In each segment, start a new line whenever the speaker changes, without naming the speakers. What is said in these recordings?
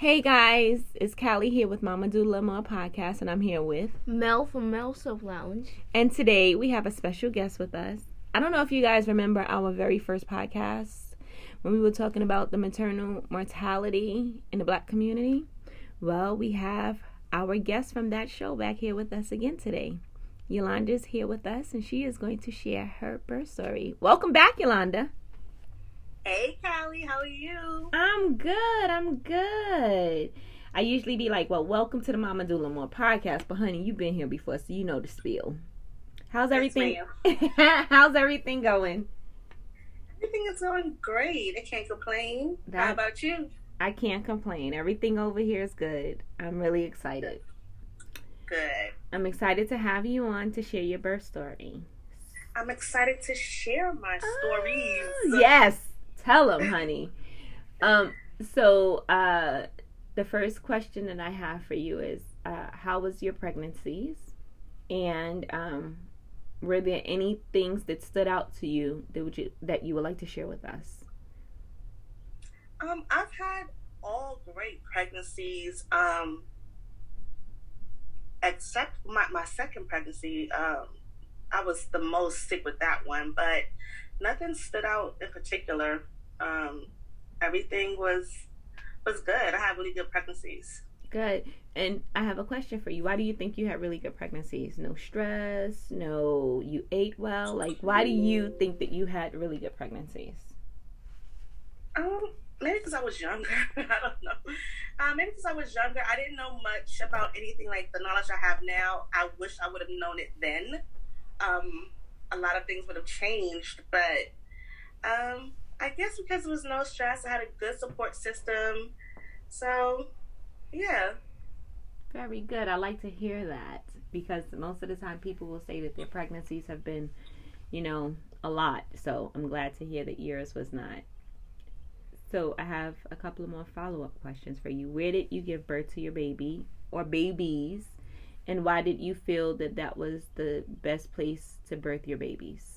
Hey guys, it's Kali here with Mama Doula More podcast, and I'm here with
Mel from Mel's Soap Lounge.
And today we have a special guest with us. I don't know if you guys remember our very first podcast when we were talking about the maternal mortality in the black community. Well, we have our guest from that show back here with us again today. Yolanda's here with us, and she is going to share her birth story. Welcome back, Yolanda.
Hey, Kali, how are you?
I'm good. I'm good. I usually be like, well, welcome to the Mama Doula More podcast, but honey, you've been here before, so you know the spiel. How's everything? How's everything going?
Everything is going great. I can't complain. That, How about you?
I can't complain. Everything over here is good. I'm really excited.
Good.
I'm excited to have you on to share your birth story.
I'm excited to share my stories.
Oh, yes. Tell them, honey. Um, so uh, the first question that I have for you is, uh, how was your pregnancies, and um, were there any things that stood out to you that would you that you would like to share with us?
Um, I've had all great pregnancies. Um, except my, my second pregnancy, um, I was the most sick with that one, but nothing stood out in particular um, everything was was good. I had really good pregnancies.
Good. And I have a question for you. Why do you think you had really good pregnancies? No stress, no you ate well. Like why do you think that you had really good pregnancies?
Um, maybe because I was younger. I don't know. Um, maybe because I was younger. I didn't know much about anything like the knowledge I have now. I wish I would have known it then. Um, a lot of things would have changed, but um, I guess because there was no stress, I had a good support system. So, yeah.
Very good. I like to hear that because most of the time people will say that their pregnancies have been, you know, a lot. So I'm glad to hear that yours was not. So I have a couple of more follow up questions for you. Where did you give birth to your baby or babies? And why did you feel that that was the best place to birth your babies?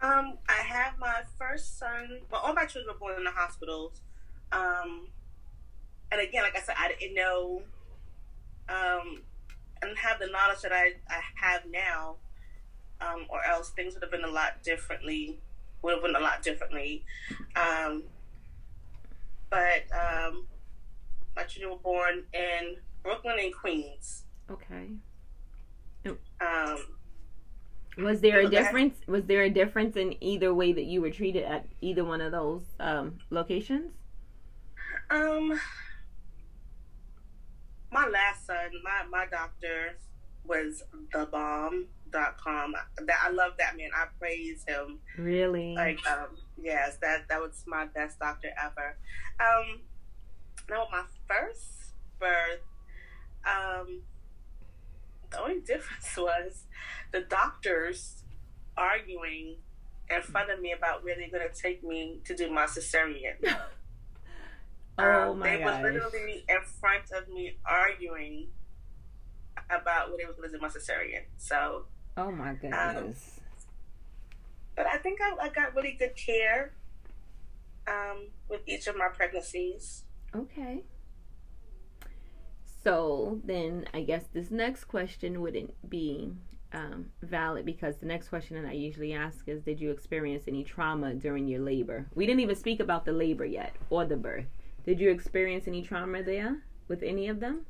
Um, I have my first son. Well, all my children were born in the hospitals. Um, and again, like I said, I didn't know. Um, didn't have the knowledge that I, I have now, um, or else things would have been a lot differently. Would have been a lot differently. Um, but um, my children were born in Brooklyn and Queens.
Okay. Um, was there a difference? Was there a difference in either way that you were treated at either one of those um, locations?
Um, my last son, my my doctor was the bomb.com. That I love that man. I praise him.
Really?
Like um yes, that that was my best doctor ever. Um now my first birth, um the only difference was the doctors arguing in front of me about where they're going to take me to do my cesarean.
oh um, my
They
gosh.
were literally in front of me arguing about where they were going to do my cesarean. So.
Oh my um, goodness. Um,
but I think I, I, got really good care um, with each of my pregnancies.
Okay. So then I guess this next question wouldn't be um, valid because the next question that I usually ask is Did you experience any trauma during your labor? We didn't even speak about the labor yet or the birth. Did you experience any trauma there with any of them?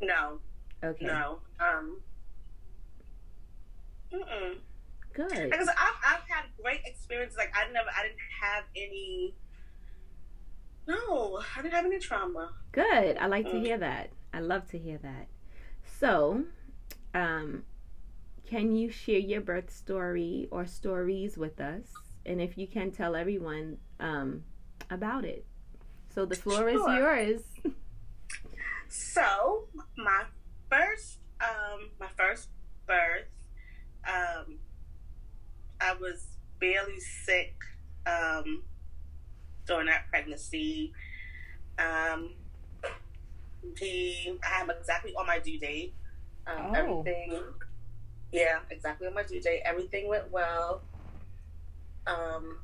No.
Okay.
No. Um. Mm-mm.
Good.
Because I've, I've had great experiences. Like I never, I didn't have any. No, I didn't have any trauma.
Good. I like mm. to hear that. I love to hear that. So, um, can you share your birth story or stories with us? And if you can tell everyone um, about it. So the floor sure. is yours.
so my first um, my first birth, um, I was barely sick um, during that pregnancy. Um, he, I am exactly on my due date. Um, oh. Everything yeah, exactly on my due date. Everything went well. Um,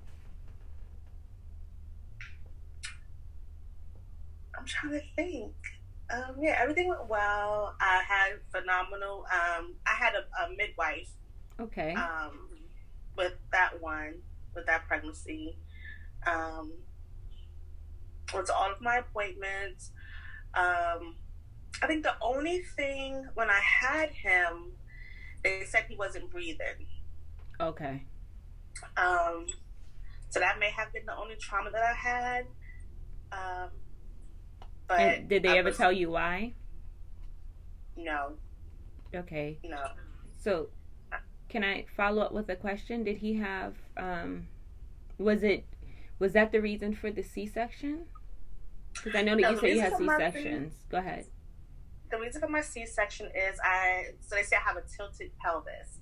I'm trying to think. Um, yeah, everything went well. I had phenomenal. Um, I had a, a midwife.
Okay.
Um, with that one, with that pregnancy, um, went to all of my appointments. Um, I think the only thing when I had him, they said he wasn't breathing.
Okay.
Um, so that may have been the only trauma that I had. Um, but
And did they
I
ever
was-
tell you why?
No,
Okay.
no.
So, can I follow up with a question? Did he have um was it was that the reason for the C-section? Cuz I know that you say you
reason
had C-sections. Go ahead.
The reason for my C-section is I. So they say I have a tilted pelvis.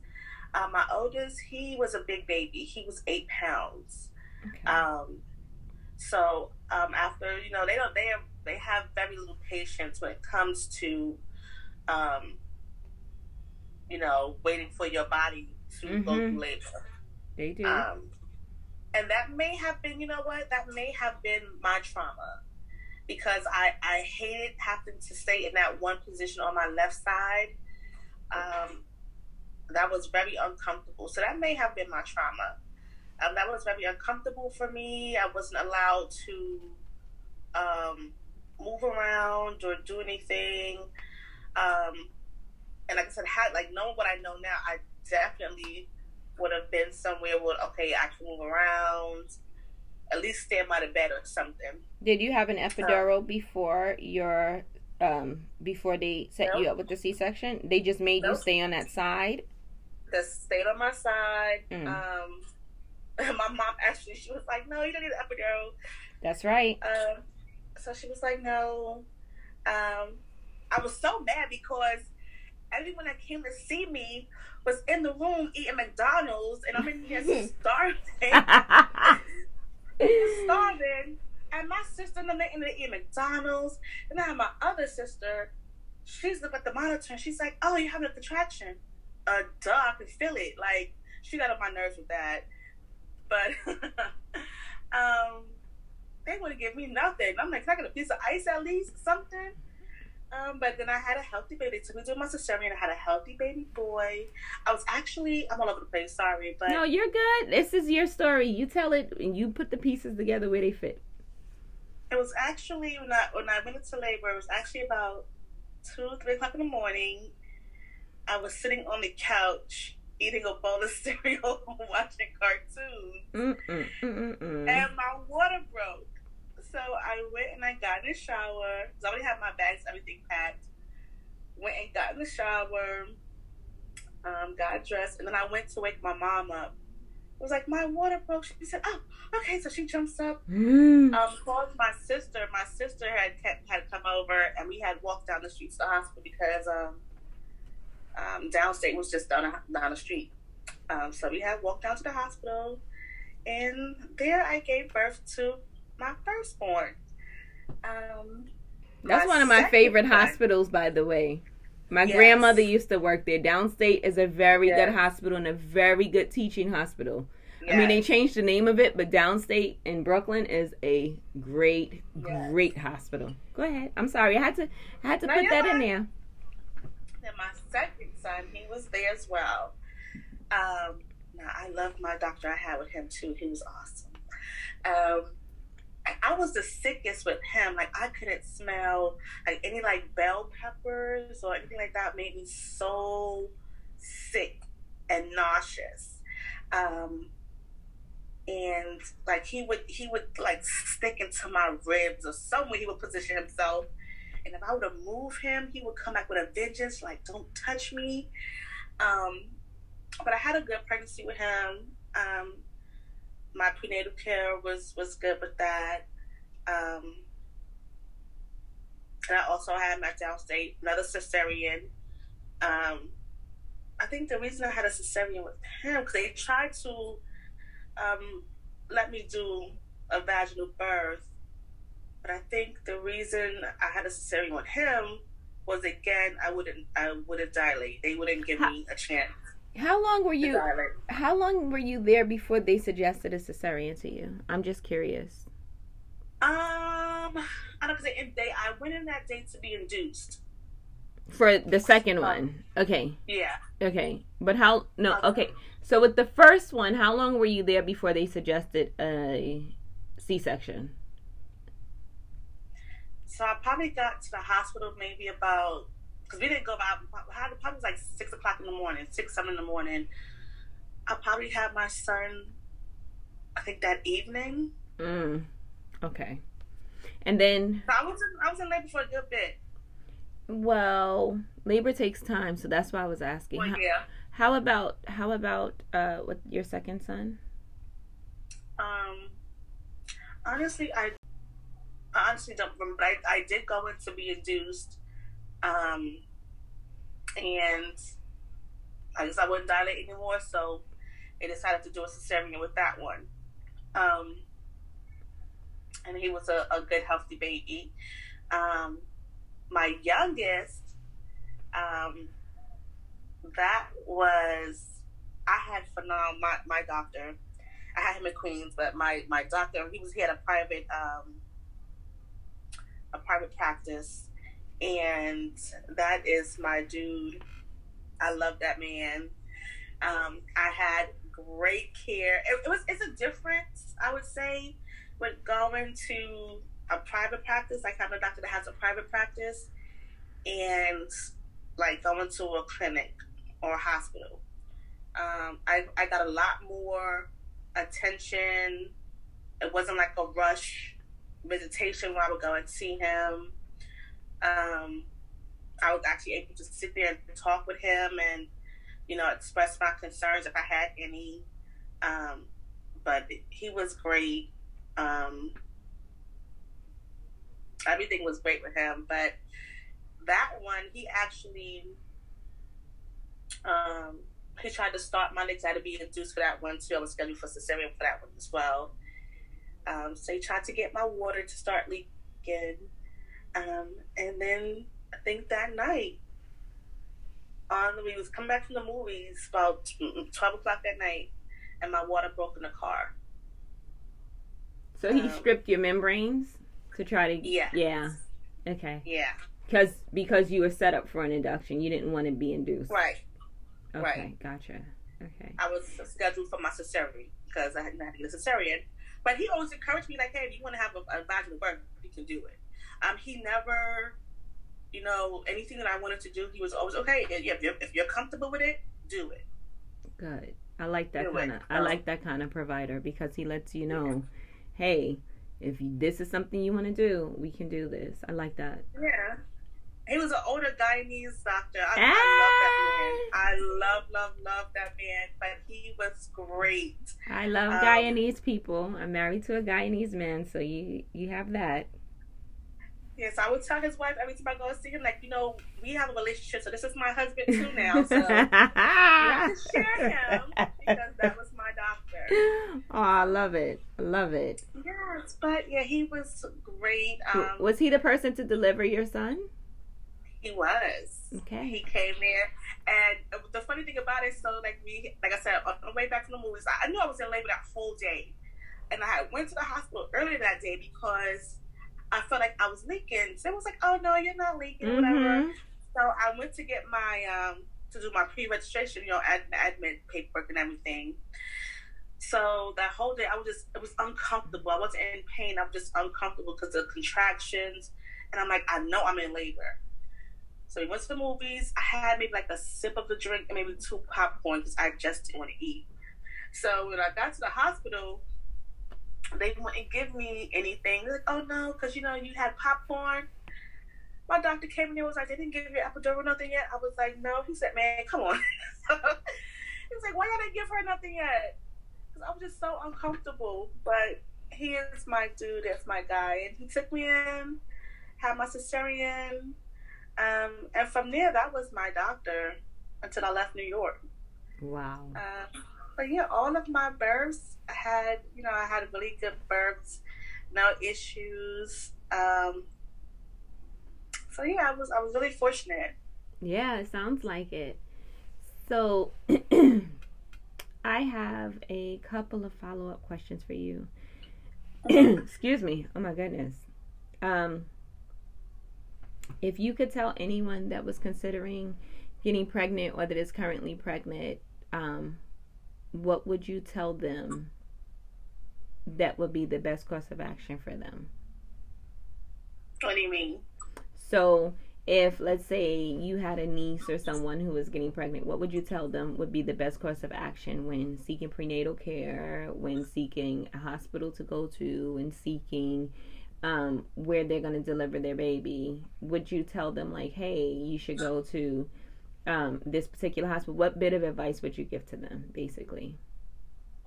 Uh, my oldest, he was a big baby. He was eight pounds.
Okay.
Um, so um, after you know they don't they have, they have very little patience when it comes to, um, you know, waiting for your body to go
Mhm.
through labor.
they do.
Um, and that may have been, you know what, that may have been my trauma because I, I hated having to stay in that one position on my left side. Um, that was very uncomfortable. So that may have been my trauma. Um, that was very uncomfortable for me. I wasn't allowed to um, move around or do anything. Um, and like I said, had like knowing what I know now, I definitely would have been somewhere where okay, I can move around, at least stand by the bed or something.
Did you have an epidural before your um before they set you up with the C-section? They just made you stay on that side?
Just stayed on my side.
Mm.
Um, my mom actually, she was like, "No, you don't need an epidural."
That's right.
Um, so she was like, "No." Um, I was so mad because everyone that came to see me was in the room eating McDonald's, and I'm in here starving. starving. And my sister and them they ended up eating McDonald's. And I have my other sister. She's looking at the monitor and she's like, "Oh, you're having a contraction." Uh, duh, I can feel it. Like she got on my nerves with that. But um, they wouldn't give me nothing. I'm like, "Can I get a piece of ice at least, something?" Um, but then I had a healthy baby. So we to my cesarean. I had a healthy baby boy. I was actually, I'm all over the place. Sorry, but
no, you're good. This is your story. You tell it and you put the pieces together where they fit.
It was actually when I when I went into labor. It was actually about two, three o'clock in the morning. I was sitting on the couch eating a bowl of cereal, watching cartoons,
Mm-mm, mm-mm.
and my water broke. So I went and I got in the shower. 'cause I already had my bags, everything packed. Went and got in the shower. Um, got dressed, and then I went to wake my mom up. It was like my water broke. She said, "Oh, okay." So she jumps up,
Mm.
um, called my sister. My sister had kept, had come over, and we had walked down the street to the hospital because um, um, downstate was just down down the street. Um, so we had walked down to the hospital, and there I gave birth to my firstborn. Um,
That's one of my favorite
son-
hospitals, by the way. My
Yes.
grandmother used to work there. Downstate is a very
Yes.
good hospital and a very good teaching hospital. I mean, they changed the name of it, but Downstate in Brooklyn is a great,
Yes.
great hospital. Go ahead. I'm sorry, I had to, I had to
No,
put that in there.
And my second son, he was there as well. Um, now I loved my doctor I had with him too. He was awesome. Um, I- was the sickest with him. Like I couldn't smell like any like bell peppers or anything like that. Made me so sick and nauseous. Um, and like he would he would like stick into my ribs or somewhere he would position himself. And if I would have moved him, he would come back with a vengeance, like "Don't touch me." Um, but I had a good pregnancy with him. Um, my prenatal care was was good with that. Um, and I also had my downstate another cesarean. Um, I think the reason I had a cesarean with him because they tried to um, let me do a vaginal birth, but I think the reason I had a cesarean with him was again I wouldn't I wouldn't dilate. They wouldn't give me a chance
How long were you? How long were you there before they suggested a cesarean to you? I'm just curious.
Um, I don't. 'cause They, I went in that day to be induced.
For the second one. Okay.
Yeah.
Okay. But how no, okay. So with the first one, how long were you there before they suggested a C section?
So I probably got to the hospital maybe about because we didn't go about probably was like six o'clock in the morning, six seven in the morning. I probably had my son. I think that evening.
Mm. Okay. And then
so I was in, I was in labor for a good bit.
Well, labor takes time, so that's why I was asking.
Well, yeah.
How, how about how about uh with your second son?
Um, honestly, I, I honestly don't remember. But I, I did go in to be induced, um, and I guess I wouldn't dilate anymore, so they decided to do a cesarean with that one. Um, and he was a, a good, healthy baby. Um, my youngest, um, that was I had phenomenal my, my doctor. I had him in Queens, but my, my doctor he was he had a private um, a private practice, and that is my dude. I love that man. Um, I had great care. It, it was it's a difference I would say with going to a private practice, like having a doctor that has a private practice, and like going to a clinic or a hospital. Um, I, I got a lot more attention. It wasn't like a rush visitation where I would go and see him. Um, I was actually able to sit there and talk with him and, you know, express my concerns if I had any. Um, but he was great. Um, everything was great with him. But that one, he actually um, he tried to start Monday because I had to be induced for that one too. I was scheduled for cesarean for that one as well. Um, so he tried to get my water to start leaking. Um, and then I think that night, on we was coming back from the movies about twelve o'clock that night, and my water broke in the car.
So he um, stripped your membranes to try to
yeah
yeah okay
yeah
because because you were set up for an induction, you didn't want to be induced.
Right.
Okay,
right.
Gotcha. Okay.
I was scheduled for my cesarean because I hadn't had to get a cesarean. But he always encouraged me, like, hey, if you want to have a, a vaginal birth, you can do it. Um, he never, you know, anything that I wanted to do, he was always okay. If you're, if you're comfortable with it, do it.
Good. I like that kind of. I like that kind of provider because he lets you know, yeah. hey, if you, this is something you want to do, we can do this. I like that.
Yeah. He was an older Guyanese doctor. I, ah. I, love that man. I love, love, love that man. But he was great.
I love um, Guyanese people. I'm married to a Guyanese man, so you you have that.
Yes, I would tell his wife every time I go see him, like, you know, we have a relationship, so this is my husband too now. So you have to share him because that was my doctor. Oh,
I love it. I love it.
Yes, but yeah, he was great. Um,
was he the person to deliver your son?
He was.
Okay.
He came there, and the funny thing about it, so like we, like I said, on the way back from the movies, I knew I was in labor that full day, and I went to the hospital earlier that day because I felt like I was leaking. So it was like, oh no, you're not leaking, mm-hmm. whatever. So I went to get my um to do my pre-registration, you know, ad- admit paperwork and everything. So that whole day, I was just it was uncomfortable. I wasn't in pain. I was just uncomfortable because of contractions, and I'm like, I know I'm in labor. So we went to the movies. I had maybe like a sip of the drink and maybe two popcorn because I just didn't want to eat. So when I got to the hospital, they wouldn't give me anything. They're like, oh no, because you know you had popcorn. My doctor came in there was like, they didn't give you epidural nothing yet. I was like, no. He said, man, come on. he was like, why y'all didn't give her nothing yet? Because I was just so uncomfortable. But he is my dude. That's my guy, and he took me in, had my cesarean um, and from there, that was my doctor until I left New York.
Wow.
Um, but yeah, all of my births had, you know, I had really good births, no issues. Um, so yeah, I was I was really fortunate.
Yeah, it sounds like it. So I have a couple of follow up questions for you. Excuse me. Oh my goodness. Um, if you could tell anyone that was considering getting pregnant or that is currently pregnant, um, what would you tell them that would be the best course of action for them?
What do you mean?
So, if let's say you had a niece or someone who was getting pregnant, what would you tell them would be the best course of action when seeking prenatal care, when seeking a hospital to go to, when seeking um, where they're going to deliver their baby? Would you tell them like, hey, you should go to um, this particular hospital? What bit of advice would you give to them, basically?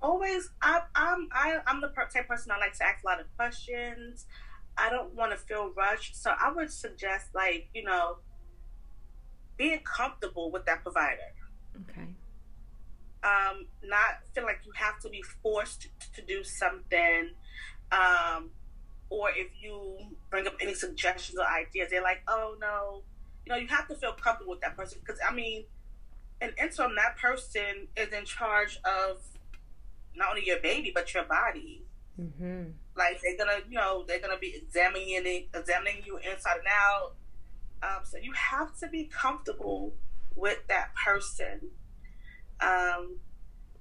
Always, I, I'm I, I'm the type person I like to ask a lot of questions. I don't want to feel rushed. So I would suggest, like, you know, being comfortable with that provider.
Okay.
Um, not feel like you have to be forced to do something. Um, or if you bring up any suggestions or ideas, they're like, oh no, you know, you have to feel comfortable with that person. Because, I mean, an interim, that person is in charge of not only your baby, but your body.
Mm-hmm.
Like they're gonna, you know, they're gonna be examining it, examining you inside and out. Um, so you have to be comfortable with that person. Um,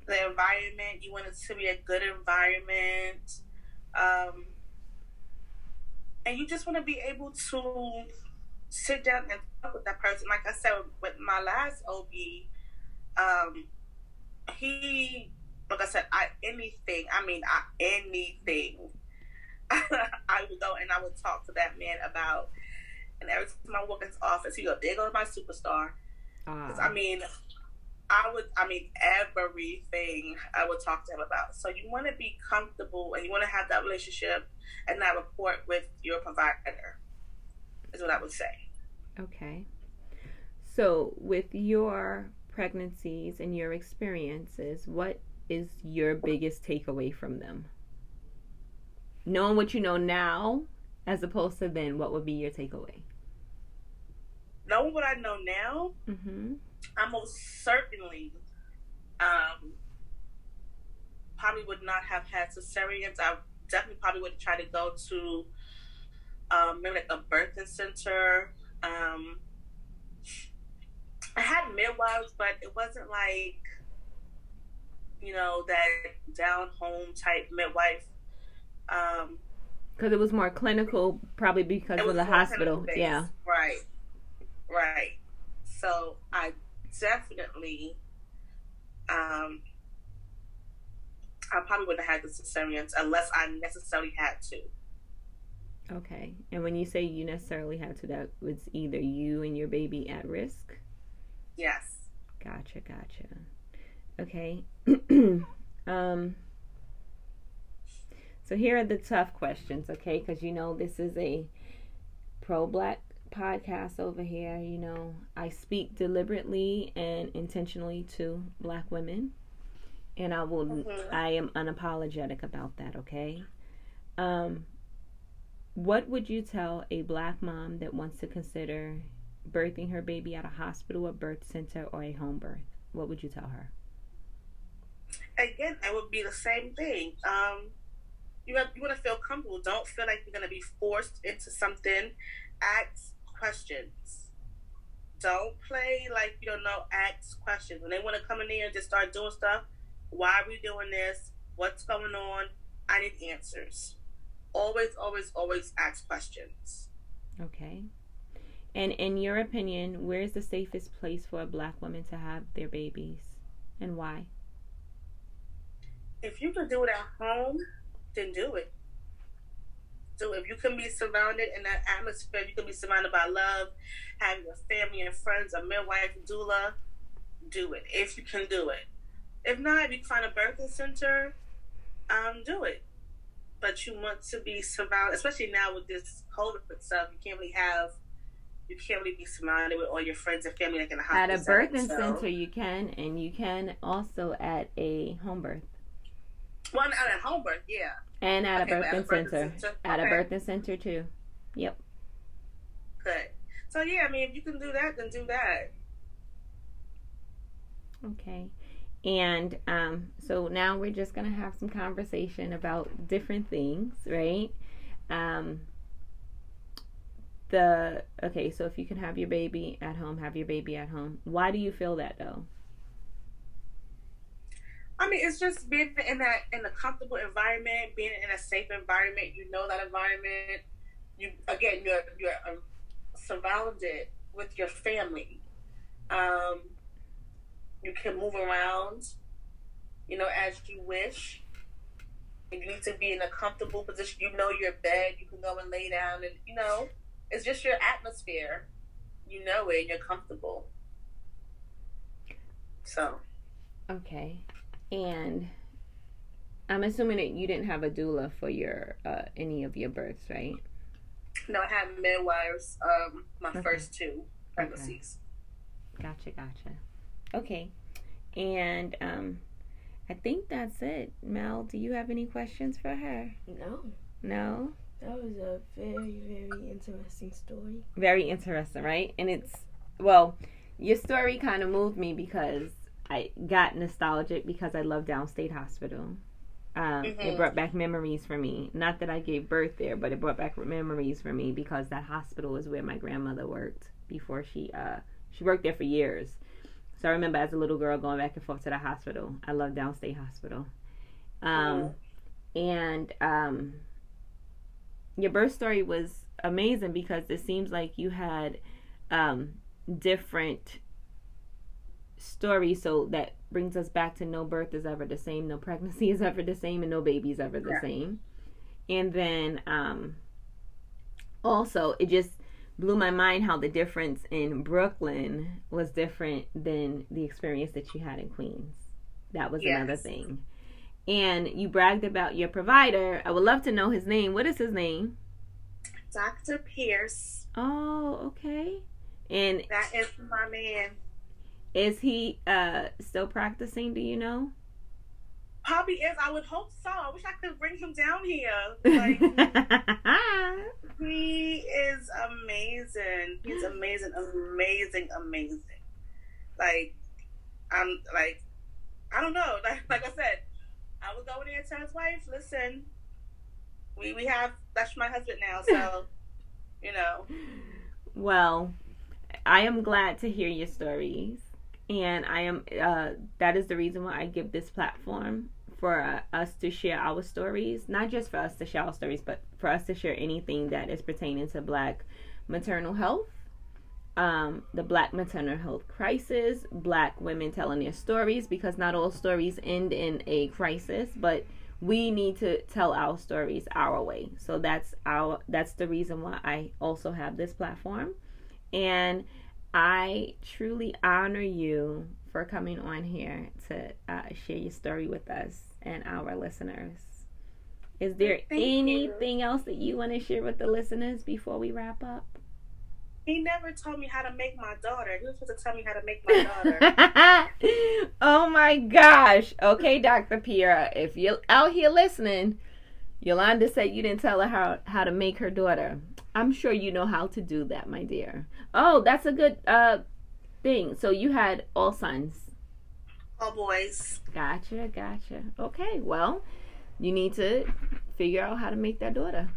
the environment you want it to be a good environment, um, and you just want to be able to sit down and talk with that person. Like I said with my last OB, um, he like I said, I anything. I mean, I, anything. I would go and I would talk to that man about. And every time I walk into office, he go, "There goes my superstar." Because I mean, I would. I mean, everything I would talk to him about. So you want to be comfortable and you want to have that relationship and that rapport with your provider. Is what I would say.
Okay. So, with your pregnancies and your experiences, what is your biggest takeaway from them? Knowing what you know now, as opposed to then, what would be your takeaway?
Knowing what I know now,
mm-hmm.
I most certainly um, probably would not have had cesareans. I definitely probably would try to go to um, maybe like a birthing center. Um, I had midwives, but it wasn't like you know, that down home type midwife. Um,
because it was more clinical, probably because of the hospital. Yeah.
Right. Right. So I definitely, um, I probably wouldn't have had the cesareans unless I necessarily had to.
Okay. And when you say you necessarily had to, that was either you and your baby at risk?
Yes.
Gotcha, gotcha. Okay. um, so here are the tough questions, okay? Because you know this is a pro-black podcast over here. You know I speak deliberately and intentionally to black women, and I will. Mm-hmm. I am unapologetic about that. Okay. Um, what would you tell a black mom that wants to consider birthing her baby at a hospital, a birth center, or a home birth? What would you tell her?
again, it would be the same thing. Um, you have, you want to feel comfortable. Don't feel like you're going to be forced into something. Ask questions. Don't play like you don't know. Ask questions. When they want to come in there and just start doing stuff, why are we doing this? What's going on? I need answers. Always, always, always ask questions.
Okay. And in your opinion, where is the safest place for a black woman to have their babies and why?
if you can do it at home, then do it. So if you can be surrounded in that atmosphere, you can be surrounded by love, having your family and friends, a midwife, doula, do it. If you can do it. If not, if you find a birthing center, um, do it. But you want to be surrounded, especially now with this COVID stuff. You can't really have, you can't really be surrounded with all your friends and family like in a hospital.
At a birthing center, so. center, you can, and you can also at a home birth.
One at a home birth, yeah.
And at okay, a birthing center. center. At okay. a birthing center too. Yep.
Good. So yeah, I mean, if you can do that, then do that.
Okay. And um, so now we're just gonna have some conversation about different things, right? Um, the okay, so if you can have your baby at home, have your baby at home. Why do you feel that though?
I mean, it's just being in that in a comfortable environment, being in a safe environment. You know that environment. You again, you're you're um, surrounded with your family. Um, you can move around, you know, as you wish. You need to be in a comfortable position. You know your bed. You can go and lay down, and you know it's just your atmosphere. You know it, and you're comfortable. So.
Okay. And I'm assuming that you didn't have a doula for your uh, any of your births, right?
No, I had midwives. Um, my okay. first two pregnancies.
Okay. Gotcha, gotcha. Okay, and um, I think that's it. Mel, do you have any questions for her?
No.
No.
That was a very, very interesting story.
Very interesting, right? And it's well, your story kind of moved me because I got nostalgic because I love Downstate Hospital. Um, mm-hmm. It brought back memories for me. Not that I gave birth there, but it brought back memories for me because that hospital is where my grandmother worked before she uh, she worked there for years. So I remember as a little girl going back and forth to the hospital. I love Downstate Hospital. Um. And um, your birth story was amazing because it seems like you had um, different stories. so that brings us back to no birth is ever the same no pregnancy is ever the same and no baby is ever the yeah. same and then um also it just blew my mind how the difference in brooklyn was different than the experience that you had in queens that was yes. another thing and you bragged about your provider i would love to know his name what is his name
dr pierce
oh okay and
that is my man
is he uh still practicing? Do you know?
Probably is. I would hope so. I wish I could bring him down here. Like, he is amazing. He's amazing, amazing, amazing. Like, I'm like, I don't know. Like, like I said, I would go in there and tell his wife, listen, we we have that's my husband now, so you know.
Well, I am glad to hear your stories and I am uh, that is the reason why I give this platform for uh, us to share our stories, not just for us to share our stories, but for us to share anything that is pertaining to Black maternal health, um, the Black maternal health crisis, Black women telling their stories, because not all stories end in a crisis, but we need to tell our stories our way. So that's our that's the reason why I also have this platform, and I truly honor you for coming on here to uh, share your story with us and our listeners. Is there Thank anything you. else that you want to share with the listeners before we wrap up?
He never told me how to make my daughter. He was supposed to tell me how to make my daughter.
oh my gosh. Okay, Dr. Pierre, if you're out here listening, Yolanda said you didn't tell her how, how to make her daughter. I'm sure you know how to do that, my dear. Oh, that's a good uh thing. So you had all sons.
All boys.
Gotcha, gotcha. Okay, well, you need to figure out how to make that daughter.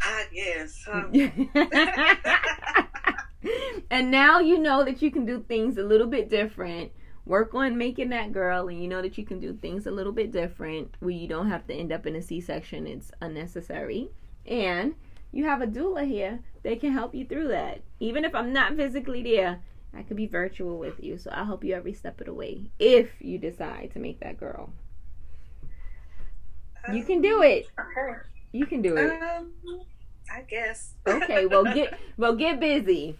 I guess.
and now you know that you can do things a little bit different. Work on making that girl, and you know that you can do things a little bit different where you don't have to end up in a C section. It's unnecessary. And you have a doula here they can help you through that. Even if I'm not physically there, I could be virtual with you. So I'll help you every step of the way if you decide to make that girl. You can do it. Okay. You can do it.
Um, I guess.
okay, well get well get busy.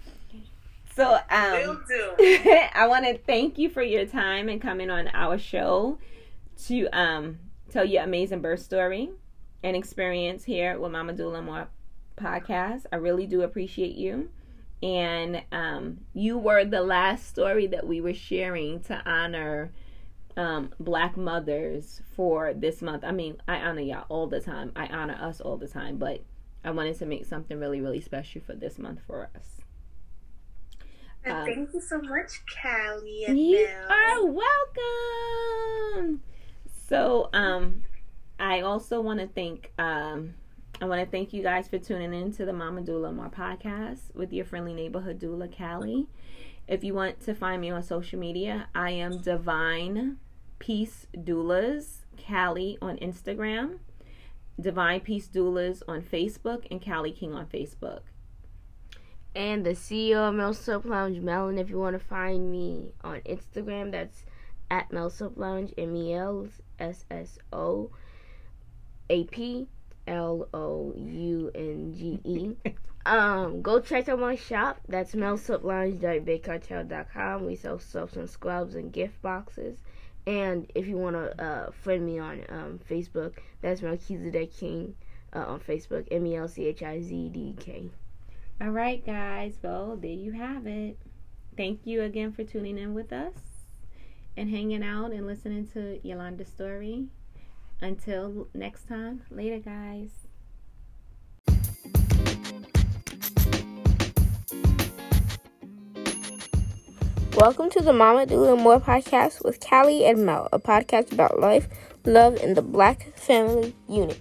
So um I want to thank you for your time and coming on our show to um tell your amazing birth story and experience here with Mama Doula More podcast. I really do appreciate you. And um, you were the last story that we were sharing to honor um, black mothers for this month. I mean, I honor y'all all the time. I honor us all the time, but I wanted to make something really, really special for this month for us.
Um, thank you so much, Kali.
you are welcome. So, um, I also want to thank um, I want to thank you guys for tuning in to the Mama Doula More podcast with your friendly neighborhood doula, Kali. If you want to find me on social media, I am Divine Peace Doulas, Kali on Instagram, Divine Peace Doulas on Facebook, and Kali King on Facebook.
And the CEO of Mel's Soap Lounge, Mel. And if you want to find me on Instagram, that's at Mel's Soap Lounge, M E L S S O A P L O U N G E. Um, go check out my shop. That's melssoaplounge.bigcartel.com. We sell soaps and scrubs and gift boxes. And if you want to uh, friend me on um, Facebook, that's Melchizedek King uh, on Facebook. M E L C H I Z D K.
All right, guys. Well, there you have it. Thank you again for tuning in with us and hanging out and listening to Yolanda's story. Until next time, later, guys.
Welcome to the Mama Doula More podcast with Kali and Mel, a podcast about life, love, and the Black family unit.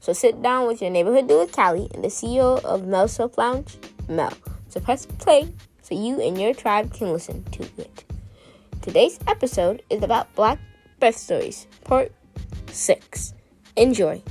So sit down with your neighborhood doula Kali and the CEO of Mel's Soap Lounge, Mel. So press play so you and your tribe can listen to it. Today's episode is about Black birth stories, part 6. Enjoy.